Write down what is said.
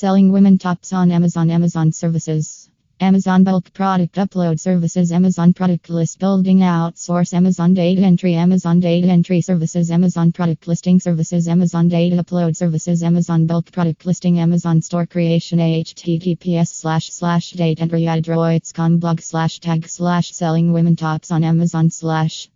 Selling women tops on Amazon. Amazon services. Amazon bulk product upload services, Amazon product list building outsource, Amazon data entry, Amazon data entry services, Amazon product listing services, Amazon data upload services, Amazon bulk product listing, Amazon store creation, https slash slash date entry adroits com blog slash tag slash selling women tops on Amazon slash